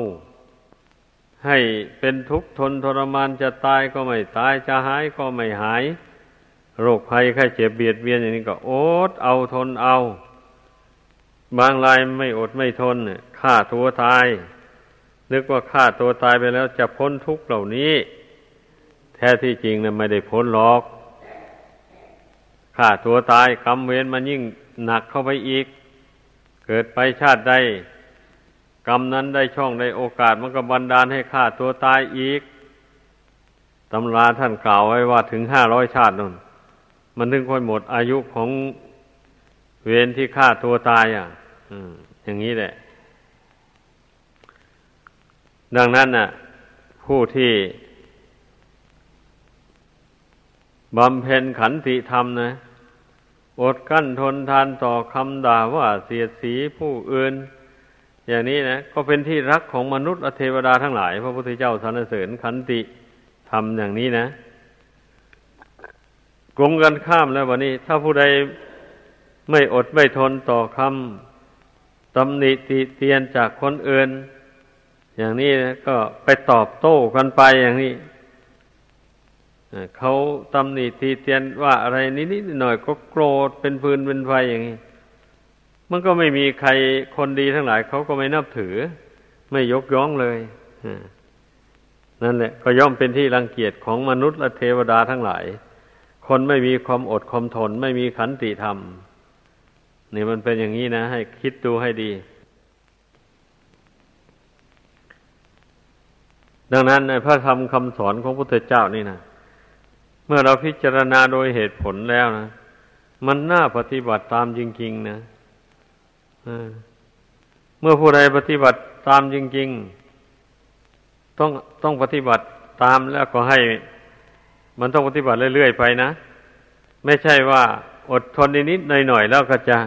ให้เป็นทุกข์ทนทรมานจะตายก็ไม่ตายจะหายก็ไม่หาย โรคภัยไข้เจ็บเบียดเบียนอย่างนี้ก็อดเอาทนเอา บางรายไม่อดไม่ทนฆ่าตัวตาย นึกว่าฆ่าตัวตายไปแล้วจะพ้นทุกข์เหล่านี้ แท้ที่จริงนะไม่ได้พ้นหรอกฆ่าตัวตายกรรมเวรมันยิ่งหนักเข้าไปอีก เกิดไปชาติใดกรรมนั้นได้ช่องได้โอกาสมันก็บันดาลให้ฆ่าตัวตายอีกตำราท่านกล่าวไว้ว่าถึงห้าร้อยชาตินั่นมันถึงค่อยหมดอายุของเวรที่ฆ่าตัวตายอะ อย่างนี้แหละ ดังนั้นน่ะ ผู้ที่บำเพ็ญขันติธรรมนะ อดกั้นทนทานต่อคำด่าว่าเสียดสีผู้อื่น อย่างนี้นะ ก็เป็นที่รักของมนุษย์เทวดาทั้งหลาย พระพุทธเจ้าสรรเสริญขันติทำอย่างนี้นะกลงกันข้ามแล้ววันนี้ ถ้าผู้ใดไม่อดไม่ทนต่อคำ ตำหนิติเตียนจากคนอื่น อย่างนี้ก็ไปตอบโต้กันไปอย่างนี้เขาตำหนิตีเตียนว่าอะไรนิดๆหน่อยก็โกรธเป็นฟืนเป็นไฟอย่างนี้ มันก็ไม่มีใครคนดีทั้งหลายเขาก็ไม่นับถือ ไม่ยกย่องเลยนั่นแหละ ก็ย่อมเป็นที่รังเกียจของมนุษย์และเทวดาทั้งหลาย คนไม่มีความอดความทน ไม่มีขันติธรรม นี่มันเป็นอย่างนี้นะ ให้คิดดูให้ดี ดังนั้นในพระธรรมคำสอนของพระพุทธเจ้านี่นะเมื่อเราพิจารณาโดยเหตุผลแล้วนะมันน่าปฏิบัติตามจริง ๆ นะเมื่อผู้ใดปฏิบัติตามจริง ๆ ต้องต้องปฏิบัติตามแล้วก็ให้ มันต้องปฏิบัติเรื่อยๆไปนะ ไม่ใช่ว่าอดทนนิดๆหน่อยๆแล้วก็จะ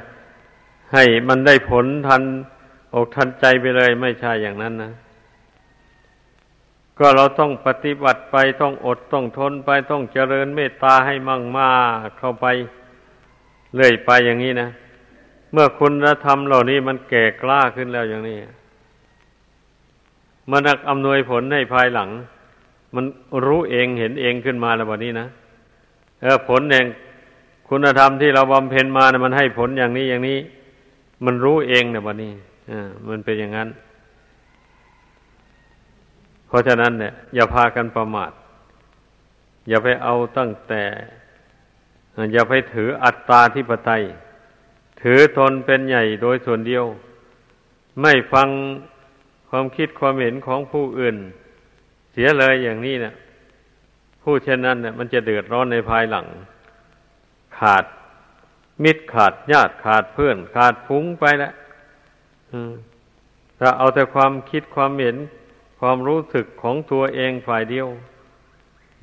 ให้มันได้ผลทันอกทันใจไปเลยไม่ใช่อย่างนั้นนะ ก็เราต้องปฏิบัติไปต้องอดต้องทนไปต้องเจริญเมตตาให้มั่งมาเข้าไปเรื่อยไปอย่างนี้นะเมื่อคุณธรรมเหล่านี้มันแก่กล้าขึ้นแล้วอย่างนี้ มันอำนวยผลให้ภายหลัง มันรู้เองเห็นเองขึ้นมาแล้ววันนี้นะเออผลแห่งคุณธรรมที่เราบำเพ็ญมานะมันให้ผลอย่างนี้อย่างนี้ มันรู้เองนะวันนี้อมันเป็นอย่างนั้น เพราะฉะนั้นเนี่ย อย่าพากันประมาท อย่าไปเอาตั้งแต่ อย่าไปถืออัตตาที่ปไตย ถือตนเป็นใหญ่โดยส่วนเดียว ไม่ฟังความคิดความเห็นของผู้อื่น เสียเลยอย่างนี้เนะผู้เช่นนั้นเนี่ยมันจะเดือดร้อนในภายหลัง ขาด มิตรขาดญาติขาดเพื่อน ขาดฟุ้งไปแล้วถ้าเอาแต่ความคิดความเห็นความรู้สึกของตัวเองฝ่ายเดียว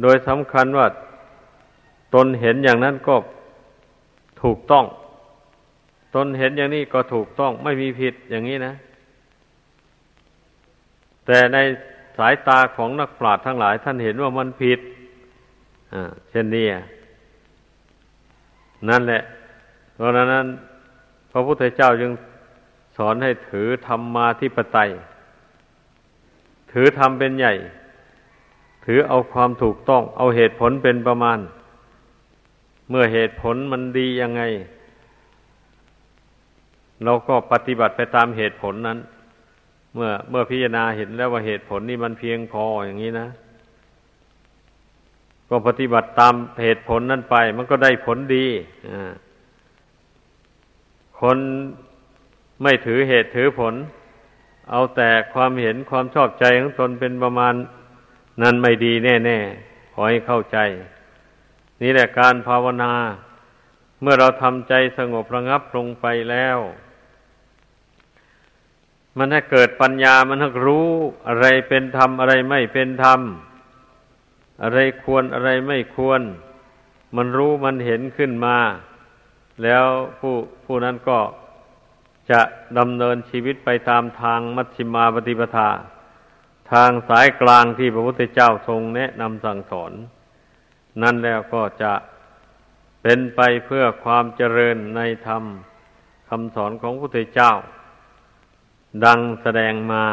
โดยสำคัญว่า ตนเห็นอย่างนั้นก็ถูกต้อง ตนเห็นอย่างนี้ก็ถูกต้องไม่มีผิดอย่างนี้นะ แต่ในสายตาของนักปราชญ์ทั้งหลาย ท่านเห็นว่ามันผิดเช่นนี้นั่นแหละ เพราะนั้น พระพุทธเจ้าจึงสอนให้ถือธรรมมาธิปไตย ถือธรรมเป็นใหญ่ ถือเอาความถูกต้อง เอาเหตุผลเป็นประมาณ เมื่อเหตุผลมันดียังไง เราก็ปฏิบัติไปตามเหตุผลนั้น เมื่อเมื่อพิจารณาเห็นแล้วว่าเหตุผลนี้มันเพียงพออย่างนี้นะ ก็ปฏิบัติตามเหตุผลนั้นไป มันก็ได้ผลดี อ่า คนไม่ถือเหตุถือผล เอาแต่ความเห็นความชอบใจของตนเป็นประมาณ นั้นไม่ดีแน่ๆขอให้เข้าใจ นี่แหละการภาวนา เมื่อเราทำใจสงบระงับลงไปแล้ว มันให้เกิดปัญญามันให้รู้อะไรเป็นธรรมอะไรไม่เป็นธรรม อะไรควรอะไรไม่ควร มันรู้มันเห็นขึ้นมา แล้วผู้ผู้นั้นก็จะดำเนินชีวิตไปตามทางมัชฌิมาปฏิปทา ทางสายกลางที่พระพุทธเจ้าทรงแนะนำสั่งสอน นั่นแล้วก็จะเป็นไปเพื่อความเจริญในธรรมคำสอนของพระพุทธเจ้า ดังแสดงมา